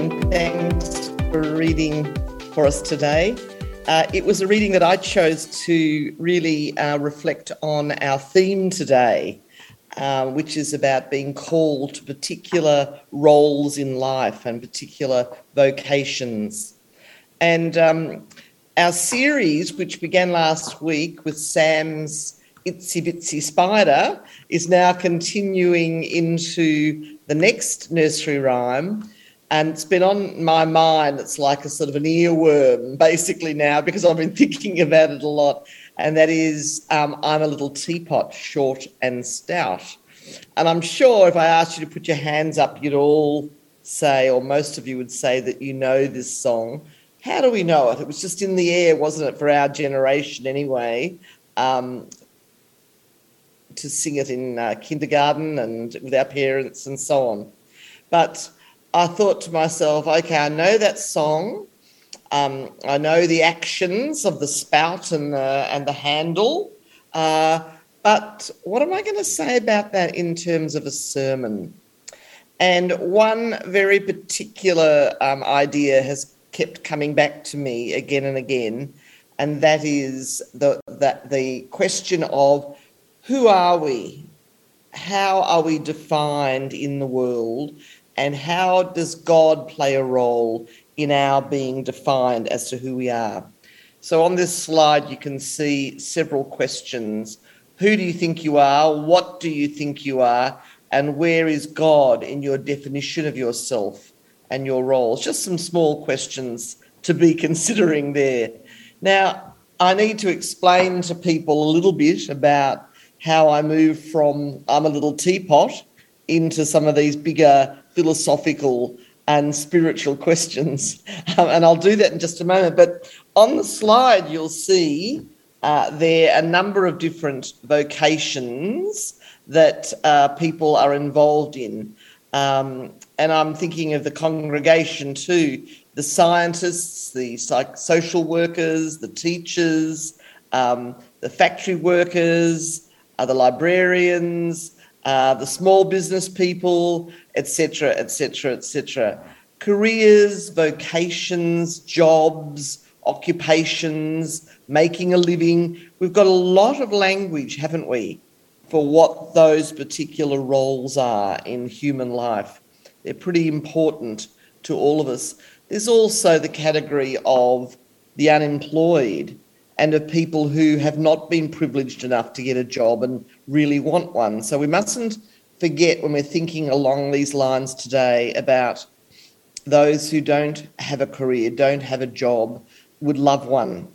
and thanks for reading for us today. Uh, it was a reading that I chose to really uh, reflect on our theme today, uh, which is about being called to particular roles in life and particular vocations. And um, our series, which began last week with Sam's Itsy Bitsy Spider, is now continuing into the next nursery rhyme. And it's been on my mind. It's like a sort of an earworm, basically, now, because I've been thinking about it a lot. And that is um, I'm a little teapot, short and stout. And I'm sure if I asked you to put your hands up, you'd all say, or most of you would say, that you know this song. How do we know it? It was just in the air, wasn't it, for our generation anyway? Um, to sing it in uh, kindergarten and with our parents and so on. But I thought to myself, okay, I know that song. Um, I know the actions of the spout and the, and the handle. Uh, but what am I going to say about that in terms of a sermon? And one very particular um, idea has kept coming back to me again and again, and that is the, that the question of who are we? How are we defined in the world? And how does God play a role in our being defined as to who we are? So, on this slide, you can see several questions. Who do you think you are? What do you think you are? And where is God in your definition of yourself and your roles? Just some small questions to be considering there. Now, I need to explain to people a little bit about how I move from I'm a little teapot into some of these bigger philosophical and spiritual questions. Um, and I'll do that in just a moment. But on the slide, you'll see uh, there a number of different vocations that uh, people are involved in. Um, and I'm thinking of the congregation too the scientists, the psych- social workers, the teachers, um, the factory workers, uh, the librarians, uh, the small business people, etc., etc., etc. Careers, vocations, jobs, occupations, making a living. We've got a lot of language, haven't we, for what those particular roles are in human life. They're pretty important to all of us. There's also the category of the unemployed and of people who have not been privileged enough to get a job and really want one. So we mustn't forget when we're thinking along these lines today about those who don't have a career, don't have a job, would love one.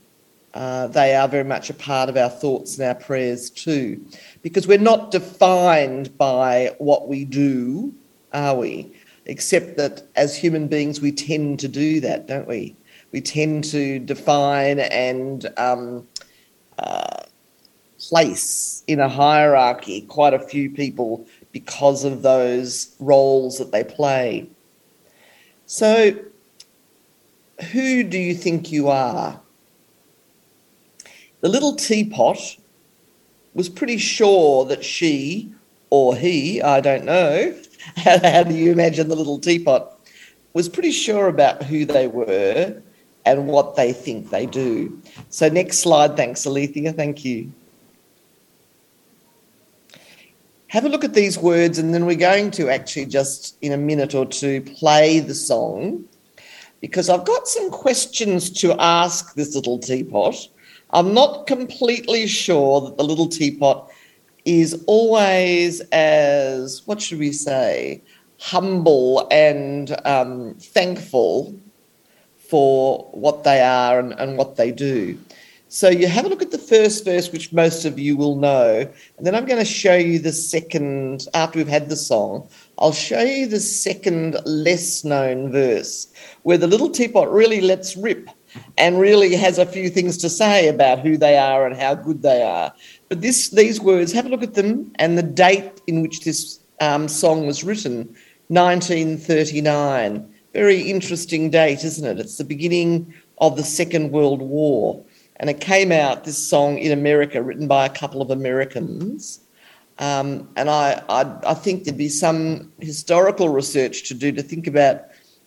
Uh, they are very much a part of our thoughts and our prayers too, because we're not defined by what we do, are we? Except that as human beings, we tend to do that, don't we? We tend to define and um, uh, place in a hierarchy quite a few people because of those roles that they play. So, who do you think you are? The little teapot was pretty sure that she or he, I don't know, how, do you imagine the little teapot, was pretty sure about who they were and what they think they do. So, next slide. Thanks, Alethea. Thank you. Have a look at these words, and then we're going to actually just in a minute or two play the song because I've got some questions to ask this little teapot. I'm not completely sure that the little teapot is always as, what should we say, humble and um, thankful for what they are and, and what they do. So you have a look at the first verse, which most of you will know, and then I'm going to show you the second, after we've had the song, I'll show you the second less known verse, where the little teapot really lets rip and really has a few things to say about who they are and how good they are. But this, these words, have a look at them and the date in which this um, song was written, 1939. Very interesting date, isn't it? It's the beginning of the Second World War. And it came out, this song in America, written by a couple of Americans. Um, and I, I, I, think there'd be some historical research to do to think about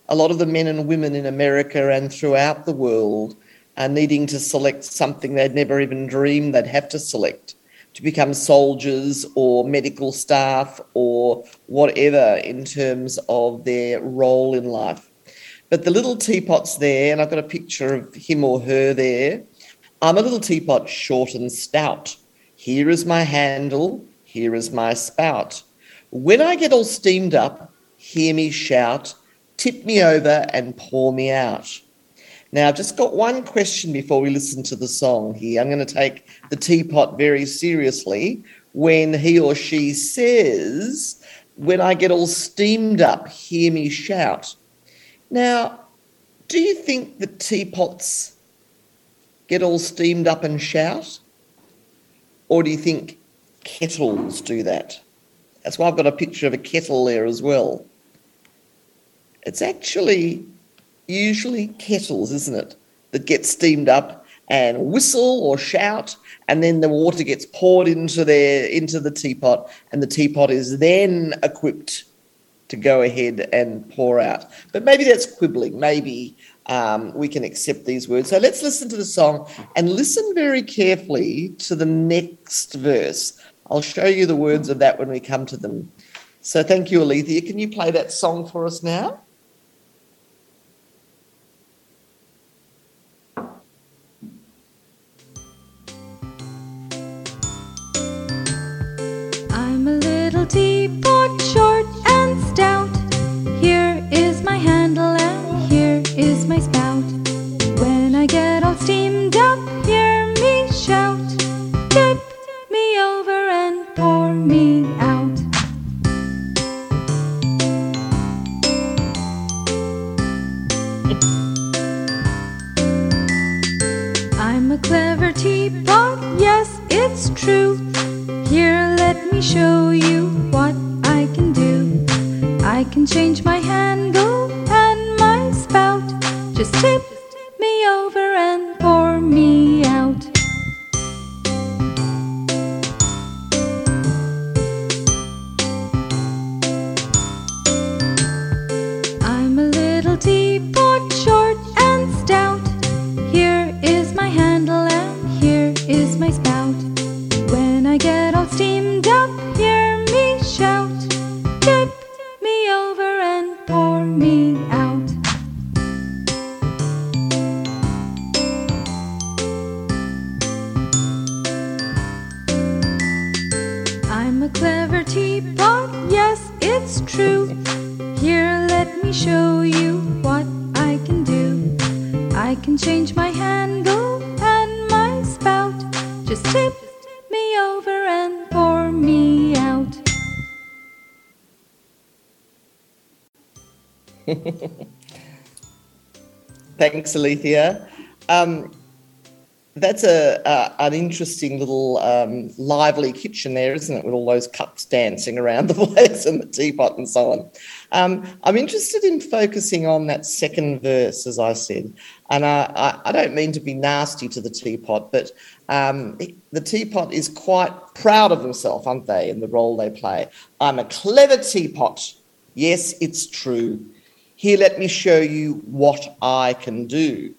a lot of the men and women in America and throughout the world are needing to select something they'd never even dreamed they'd have to select to become soldiers or medical staff or whatever in terms of their role in life. But the little teapot's there, and I've got a picture of him or her there. I'm a little teapot, short and stout. Here is my handle, here is my spout. When I get all steamed up, hear me shout, tip me over and pour me out. Now, I've just got one question before we listen to the song here. I'm going to take the teapot very seriously when he or she says, When I get all steamed up, hear me shout. Now, do you think the teapots get all steamed up and shout? Or do you think kettles do that? That's why I've got a picture of a kettle there as well. It's actually usually kettles, isn't it, that get steamed up and whistle or shout, and then the water gets poured into their into the teapot, and the teapot is then equipped to go ahead and pour out. But maybe that's quibbling. Maybe um, we can accept these words. So let's listen to the song and listen very carefully to the next verse. I'll show you the words of that when we come to them. So thank you, Alethea. Can you play that song for us now? Me show you what I can do. I can change my handle and my spout. Just tip me over and pour me out. Thanks, Alethea. Um, that's a, an interesting little um, lively kitchen there, isn't it? With all those cups dancing around the place and the teapot and so on. Um, I'm interested in focusing on that second verse, as I said, and I, I, don't mean to be nasty to the teapot, but um, the teapot is quite proud of themselves, aren't they, in the role they play? I'm a clever teapot. Yes, it's true. Here, let me show you what I can do.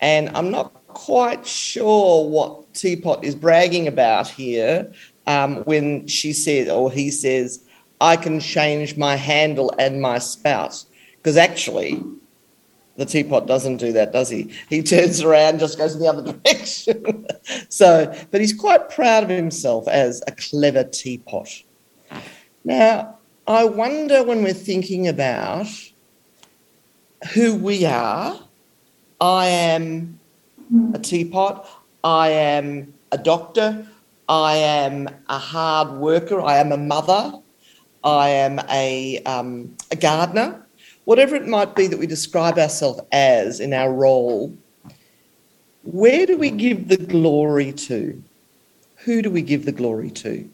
And I'm not quite sure what Teapot is bragging about here um, when she says, or he says, I can change my handle and my spout. Because actually, the teapot doesn't do that, does he? He turns around, just goes in the other direction. so, but he's quite proud of himself as a clever teapot. Now, I wonder when we're thinking about who we are, I am a teapot. I am a doctor. I am a hard worker. I am a mother. I am a, um, a gardener. Whatever it might be that we describe ourselves as in our role, where do we give the glory to? Who do we give the glory to?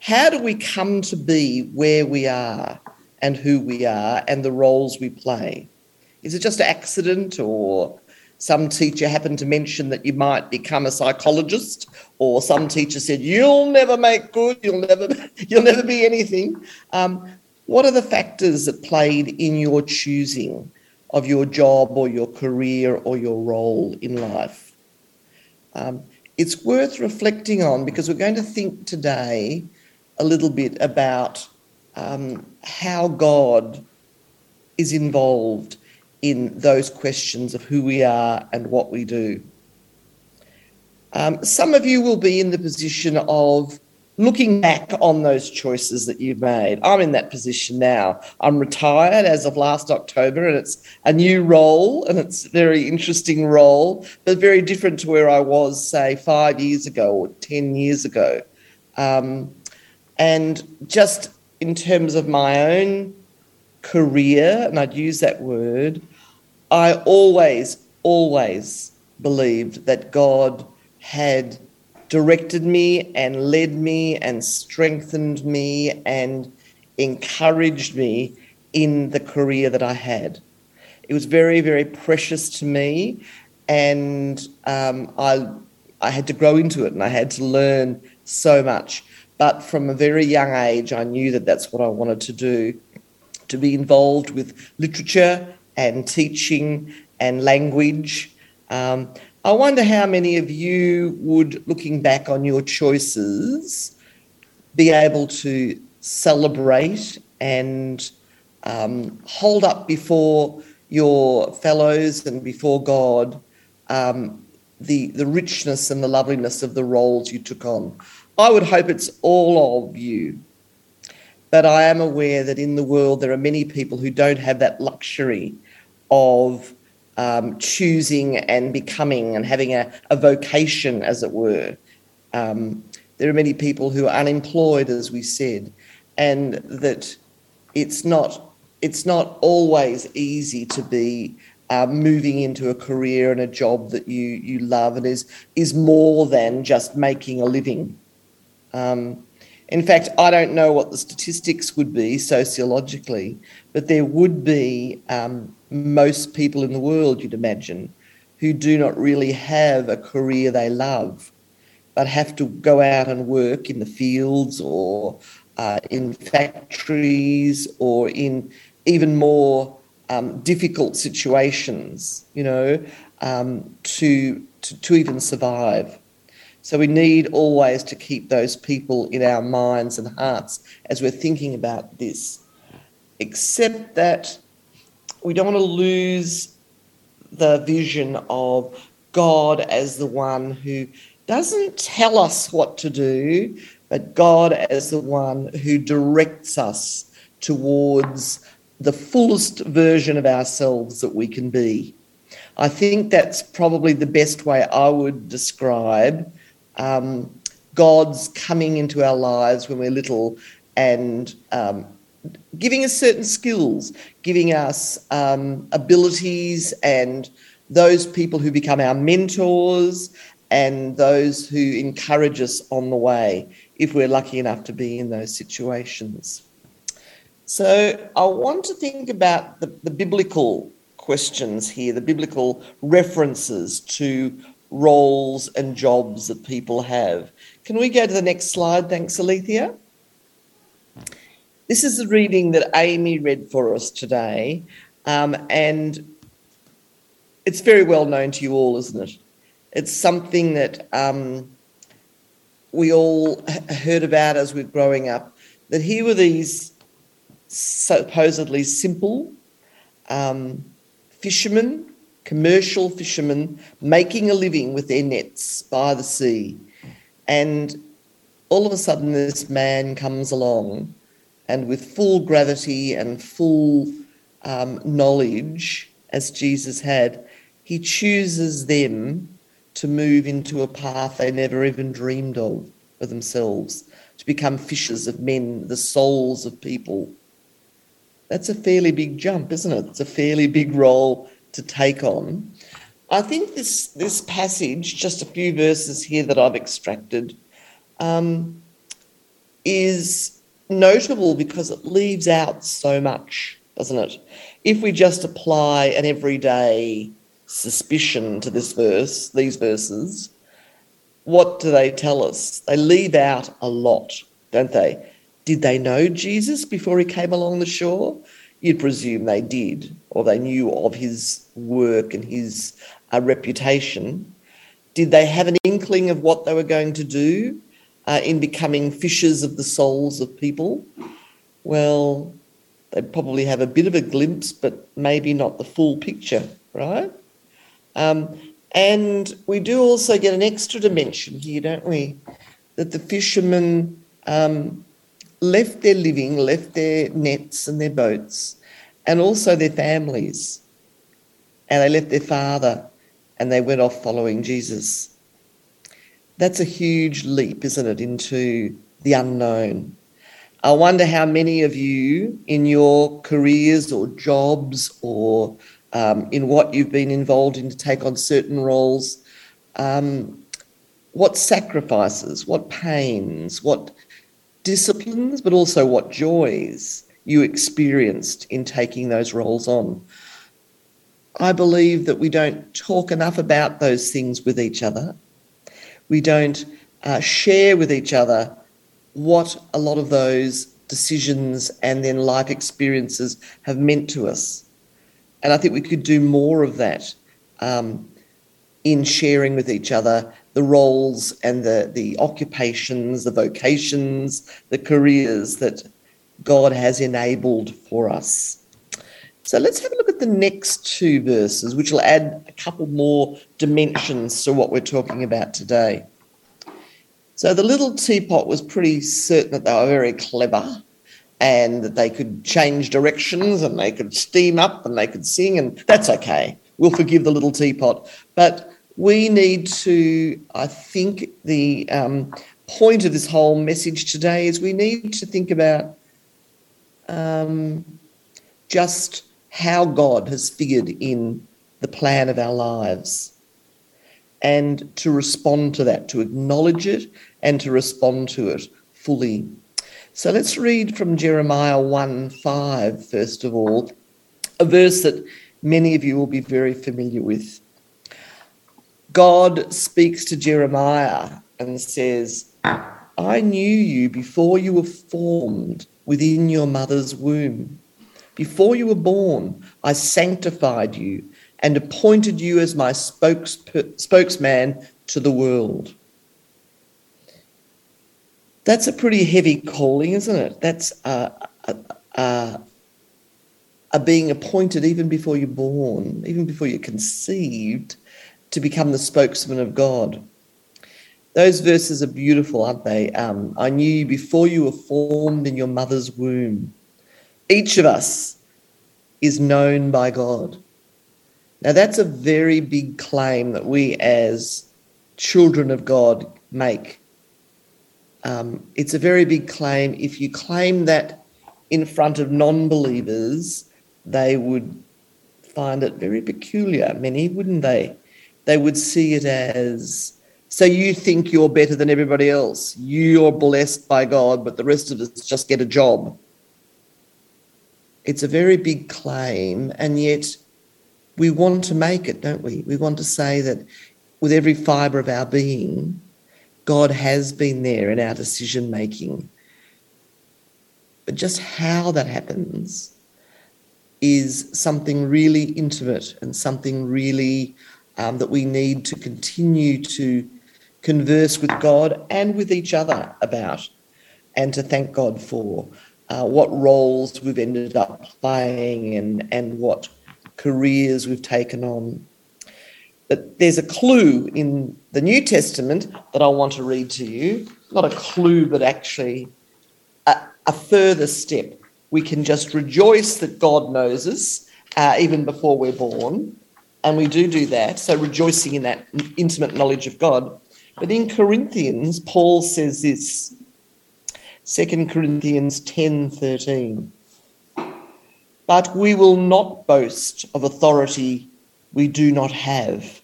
How do we come to be where we are and who we are and the roles we play? Is it just accident or some teacher happened to mention that you might become a psychologist or some teacher said you'll never make good you'll never you'll never be anything um, what are the factors that played in your choosing of your job or your career or your role in life? Um, it's worth reflecting on because we're going to think today a little bit about um, how God is involved in those questions of who we are and what we do. Um, some of you will be in the position of looking back on those choices that you've made. I'm in that position now. I'm retired as of last October, and it's a new role, and it's a very interesting role, but very different to where I was, say, five years ago or 10 years ago. Um, and just in terms of my own career, and I'd use that word, I always, always believed that God had directed me and led me and strengthened me and encouraged me in the career that I had. It was very, very precious to me, and um, I, I had to grow into it and I had to learn so much. But from a very young age, I knew that that's what I wanted to do to be involved with literature and teaching and language. Um, I wonder how many of you would, looking back on your choices, be able to celebrate and um, hold up before your fellows and before God um, the, the richness and the loveliness of the roles you took on. I would hope it's all of you. But I am aware that in the world there are many people who don't have that luxury of um, choosing and becoming and having a, a vocation, as it were. Um, there are many people who are unemployed, as we said, and that it's not it's not always easy to be uh, moving into a career and a job that you you love and is is more than just making a living. Um, in fact, I don't know what the statistics would be sociologically, but there would be um, most people in the world, you'd imagine, who do not really have a career they love, but have to go out and work in the fields or uh, in factories or in even more um, difficult situations, you know, um, to, to, to even survive. So we need always to keep those people in our minds and hearts as we're thinking about this. Except that we don't want to lose the vision of God as the one who doesn't tell us what to do, but God as the one who directs us towards the fullest version of ourselves that we can be. I think that's probably the best way I would describe um, God's coming into our lives when we're little and um, giving us certain skills, giving us um, abilities, and those people who become our mentors and those who encourage us on the way if we're lucky enough to be in those situations. So I want to think about the, the biblical questions here, the biblical references to roles and jobs that people have. Can we go to the next slide? Thanks, Alethea. This is the reading that Amy read for us today, um, and it's very well known to you all, isn't it? It's something that um, we all heard about as we were growing up. That here were these supposedly simple um, fishermen commercial fishermen making a living with their nets by the sea. And all of a sudden, this man comes along and with full gravity and full um, knowledge, as Jesus had, he chooses them to move into a path they never even dreamed of for themselves, to become fishers of men, the souls of people. That's a fairly big jump, isn't it? It's a fairly big role to take on. I think this this passage, just a few verses here that I've extracted, um, is notable because it leaves out so much, doesn't it? If we just apply an everyday suspicion to this verse, these verses, what do they tell us? They leave out a lot, don't they? Did they know Jesus before he came along the shore? You'd presume they did, or they knew of his work and his uh, reputation. Did they have an inkling of what they were going to do uh, in becoming fishers of the souls of people? Well, they'd probably have a bit of a glimpse, but maybe not the full picture, right? Um, and we do also get an extra dimension here, don't we? That the fishermen um, left their living, left their nets and their boats, and also their families. And they left their father and they went off following Jesus. That's a huge leap, isn't it, into the unknown. I wonder how many of you in your careers or jobs or um, in what you've been involved in to take on certain roles, um, what sacrifices, what pains, what disciplines, but also what joys you experienced in taking those roles on. I believe that we don't talk enough about those things with each other. We don't uh, share with each other what a lot of those decisions and then life experiences have meant to us. And I think we could do more of that um, in sharing with each other the roles and the, the occupations, the vocations, the careers that God has enabled for us. So let's have a look at the next two verses, which will add a couple more dimensions to what we're talking about today. So the little teapot was pretty certain that they were very clever and that they could change directions and they could steam up and they could sing, and that's okay. We'll forgive the little teapot. But we need to, I think, the um, point of this whole message today is we need to think about um, just how God has figured in the plan of our lives and to respond to that, to acknowledge it and to respond to it fully. So let's read from Jeremiah 1 5, first of all, a verse that many of you will be very familiar with. God speaks to Jeremiah and says, I knew you before you were formed within your mother's womb. Before you were born, I sanctified you and appointed you as my spokes, spokesman to the world. That's a pretty heavy calling, isn't it? That's a, a, a, a being appointed even before you're born, even before you're conceived to become the spokesman of God. Those verses are beautiful, aren't they? Um, I knew you before you were formed in your mother's womb. Each of us is known by God. Now, that's a very big claim that we as children of God make. Um, it's a very big claim. If you claim that in front of non believers, they would find it very peculiar, many, wouldn't they? they would see it as so you think you're better than everybody else. You're blessed by God, but the rest of us just get a job. It's a very big claim, and yet we want to make it, don't we? We want to say that with every fibre of our being, God has been there in our decision making. But just how that happens is something really intimate and something really um, that we need to continue to converse with God and with each other about, and to thank God for uh, what roles we've ended up playing and, and what careers we've taken on. But there's a clue in the New Testament that I want to read to you. Not a clue, but actually a, a further step. We can just rejoice that God knows us uh, even before we're born and we do do that. So rejoicing in that intimate knowledge of God. But in Corinthians, Paul says this 2 Corinthians 10 13. But we will not boast of authority we do not have.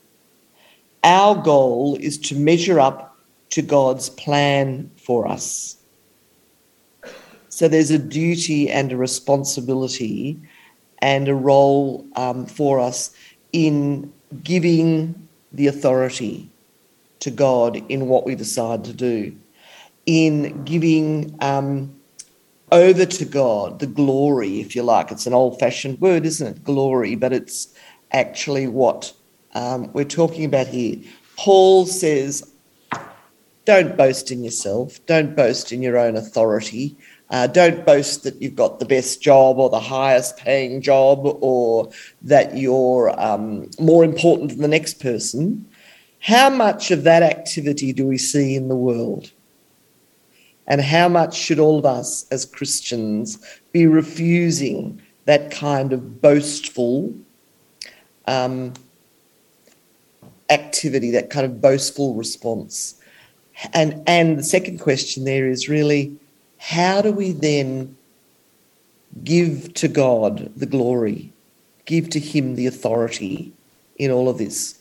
Our goal is to measure up to God's plan for us. So there's a duty and a responsibility and a role um, for us in giving the authority to God in what we decide to do, in giving um, over to God, the glory, if you like. It's an old fashioned word, isn't it? Glory, but it's actually what um, we're talking about here. Paul says, don't boast in yourself, don't boast in your own authority. Uh, don't boast that you've got the best job or the highest paying job or that you're um, more important than the next person. How much of that activity do we see in the world? And how much should all of us as Christians be refusing that kind of boastful um, activity, that kind of boastful response? And, and the second question there is really how do we then give to God the glory, give to Him the authority in all of this?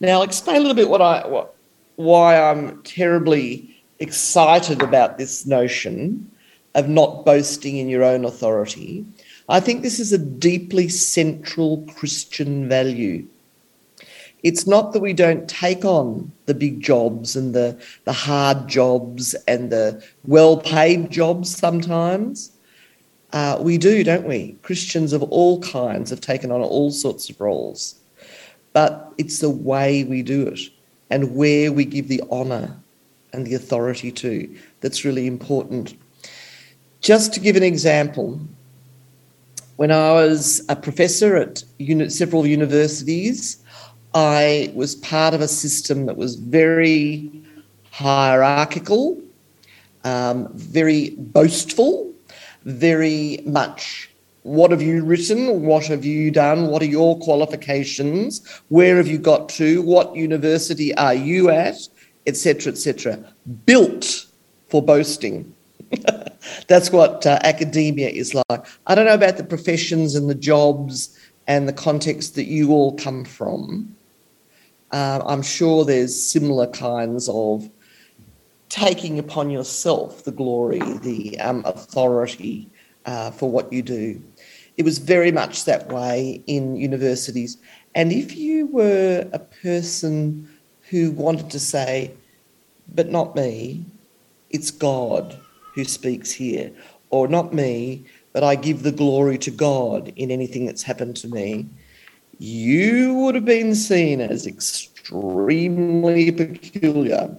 Now, I'll explain a little bit what I, what, why I'm terribly excited about this notion of not boasting in your own authority. I think this is a deeply central Christian value. It's not that we don't take on the big jobs and the, the hard jobs and the well paid jobs sometimes. Uh, we do, don't we? Christians of all kinds have taken on all sorts of roles. But it's the way we do it and where we give the honour and the authority to that's really important. Just to give an example, when I was a professor at uni- several universities, I was part of a system that was very hierarchical, um, very boastful, very much what have you written? What have you done? What are your qualifications? Where have you got to? What university are you at? etc., etc., built for boasting. That's what uh, academia is like. I don't know about the professions and the jobs and the context that you all come from. Uh, I'm sure there's similar kinds of taking upon yourself the glory, the um, authority uh, for what you do. It was very much that way in universities. And if you were a person who wanted to say, but not me, it's God who speaks here, or not me, but I give the glory to God in anything that's happened to me, you would have been seen as extremely peculiar.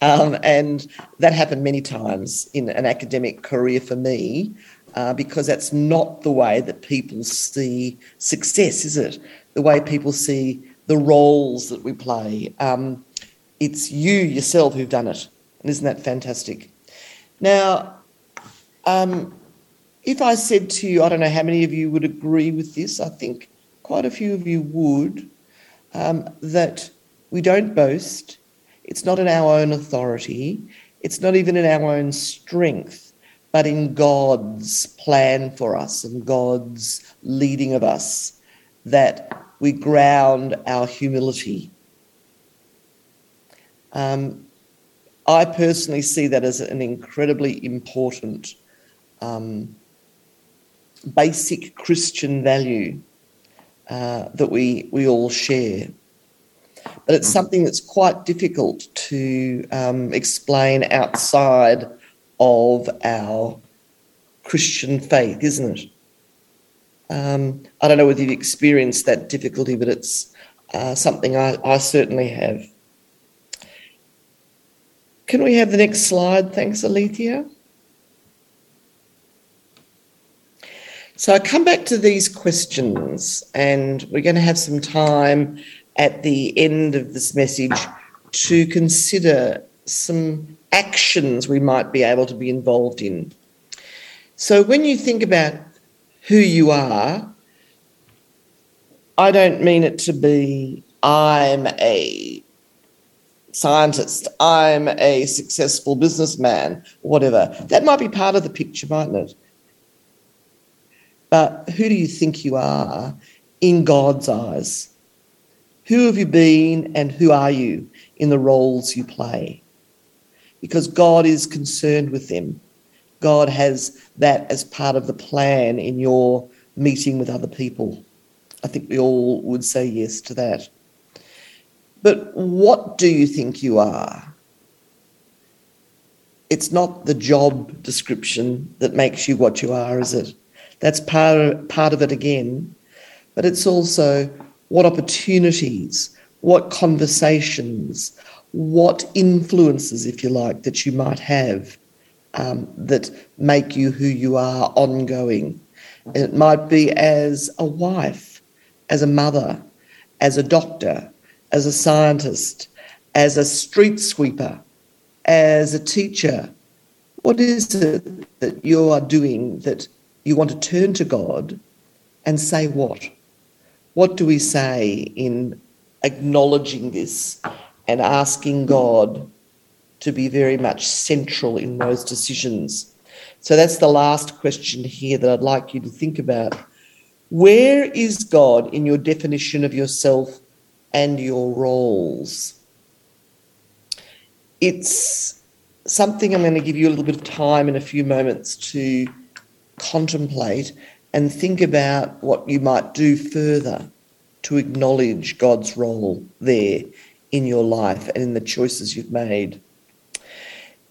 Um, and that happened many times in an academic career for me, uh, because that's not the way that people see success, is it? The way people see the roles that we play. Um, it's you yourself who've done it. And isn't that fantastic? Now, um, if I said to you, I don't know how many of you would agree with this, I think quite a few of you would, um, that we don't boast. It's not in our own authority. It's not even in our own strength, but in God's plan for us and God's leading of us that we ground our humility um, I personally see that as an incredibly important um, basic Christian value uh, that we, we all share. But it's something that's quite difficult to um, explain outside of our Christian faith, isn't it? Um, I don't know whether you've experienced that difficulty, but it's uh, something I, I certainly have. Can we have the next slide? Thanks, Alethea. So I come back to these questions, and we're going to have some time at the end of this message to consider some actions we might be able to be involved in. So when you think about who you are, I don't mean it to be I'm a scientist, I'm a successful businessman, whatever. That might be part of the picture, mightn't it? But who do you think you are in God's eyes? Who have you been and who are you in the roles you play? Because God is concerned with them. God has that as part of the plan in your meeting with other people. I think we all would say yes to that. But what do you think you are? it's not the job description that makes you what you are, is it? That's part, part of it again. But it's also what opportunities, what conversations, what influences, if you like, that you might have um, that make you who you are ongoing. it might be as a wife, as a mother, as a doctor, as a scientist, as a street sweeper, as a teacher? What is it that you are doing that you want to turn to God and say what? What do we say in acknowledging this and asking God to be very much central in those decisions? So that's the last question here that I'd like you to think about. Where is God in your definition of yourself and your roles? it's something I'm going to give you a little bit of time in a few moments to contemplate and think about what you might do further to acknowledge God's role there in your life and in the choices you've made.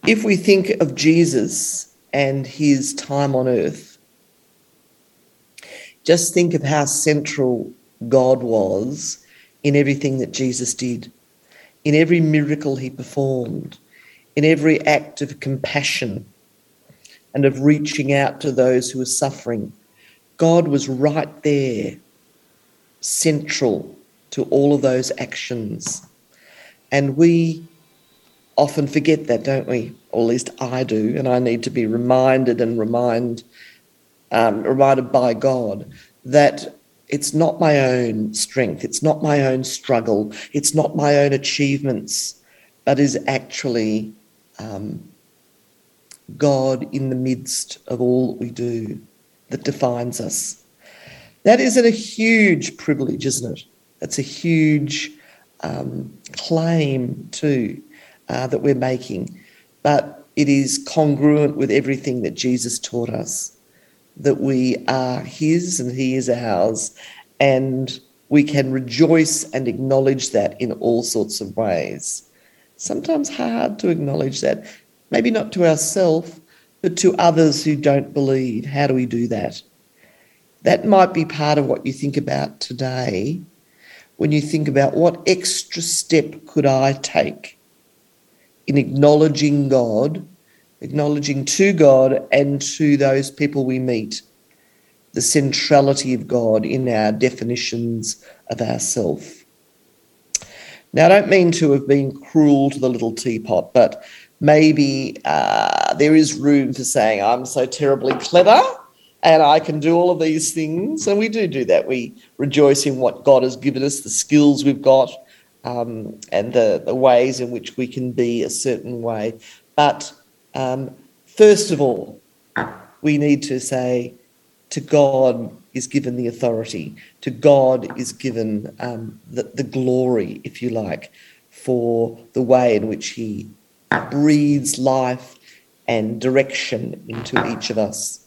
If we think of Jesus and his time on earth, just think of how central God was in everything that Jesus did in every miracle he performed, in every act of compassion and of reaching out to those who were suffering. God was right there, central to all of those actions. And we often forget that, don't we? Or at least I do, and I need to be reminded and remind, um, reminded by God that it's not my own strength, it's not my own struggle, it's not my own achievements, but is actually um, God in the midst of all that we do that defines us. That isn't a huge privilege, isn't it? That's a huge um, claim, too, uh, that we're making. But it is congruent with everything that Jesus taught us that we are His and He is ours, and we can rejoice and acknowledge that in all sorts of ways. Sometimes hard to acknowledge that, maybe not to ourselves, but to others who don't believe. How do we do that? That might be part of what you think about today when you think about what extra step could I take in acknowledging God acknowledging to God and to those people we meet the centrality of God in our definitions of ourself. Now, I don't mean to have been cruel to the little teapot, but maybe uh, there is room for saying, I'm so terribly clever and I can do all of these things. And we do do that. We rejoice in what God has given us, the skills we've got, um, and the, the ways in which we can be a certain way. But um, first of all, we need to say, to God is given the authority, to God is given um, the, the glory, if you like, for the way in which He breathes life and direction into each of us.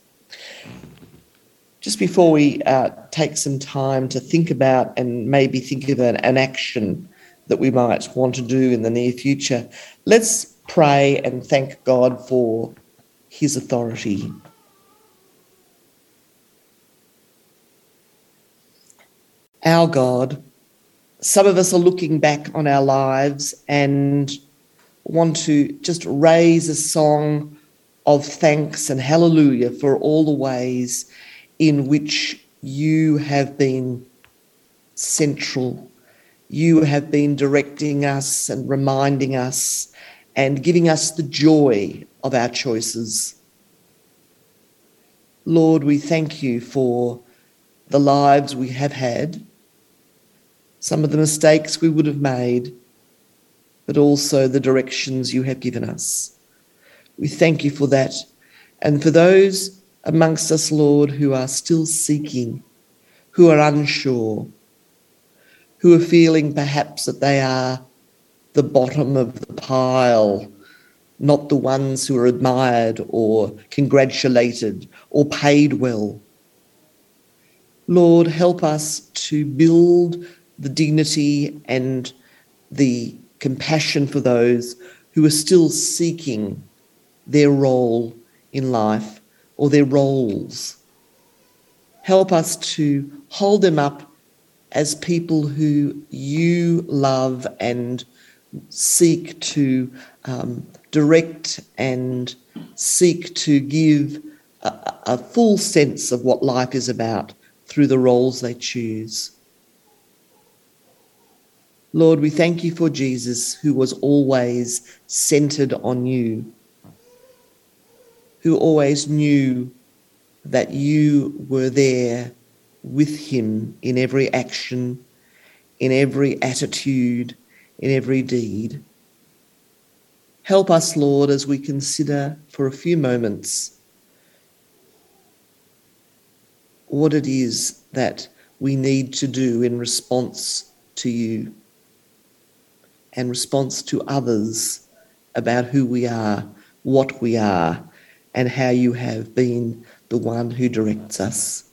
Just before we uh, take some time to think about and maybe think of an, an action that we might want to do in the near future, let's pray and thank God for his authority. Our God, some of us are looking back on our lives and want to just raise a song of thanks and hallelujah for all the ways in which you have been central. You have been directing us and reminding us and giving us the joy of our choices. Lord, we thank you for the lives we have had, some of the mistakes we would have made, but also the directions you have given us. We thank you for that. And for those amongst us, Lord, who are still seeking, who are unsure, who are feeling perhaps that they are the bottom of the pile, not the ones who are admired or congratulated or paid well. Lord, help us to build the dignity and the compassion for those who are still seeking their role in life or their roles. Help us to hold them up as people who you love and seek to um, direct and seek to give a, a full sense of what life is about through the roles they choose. Lord, we thank you for Jesus, who was always centered on you, who always knew that you were there with him in every action, in every attitude, in every deed. Help us, Lord, as we consider for a few moments what it is that we need to do in response to you and response to others about who we are, what we are, and how you have been the one who directs us.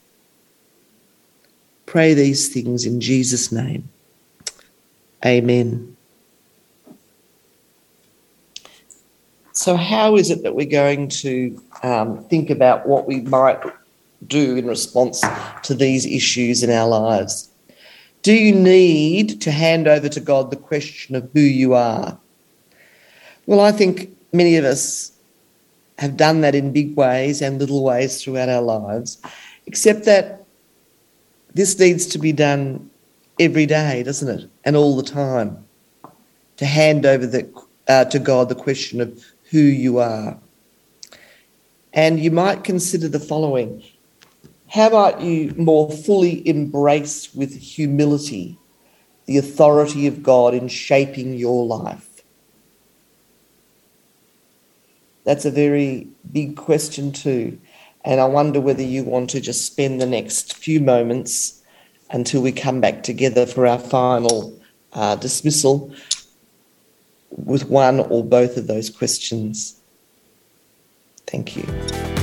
Pray these things in Jesus' name. Amen. So, how is it that we're going to um, think about what we might do in response to these issues in our lives? Do you need to hand over to God the question of who you are? Well, I think many of us have done that in big ways and little ways throughout our lives, except that this needs to be done every day, doesn't it? And all the time. To hand over the, uh, to God the question of who you are. And you might consider the following How about you more fully embrace with humility the authority of God in shaping your life? That's a very big question, too. And I wonder whether you want to just spend the next few moments until we come back together for our final uh, dismissal with one or both of those questions. Thank you.